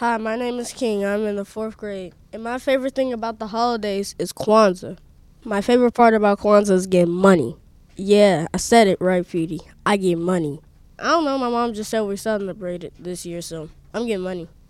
Hi, my name is King. I'm in the fourth grade. And my favorite thing about the holidays is Kwanzaa. My favorite part about Kwanzaa is getting money. Yeah, I said it right, Petey. I get money. I don't know, my mom just said we celebrated this year, so I'm getting money.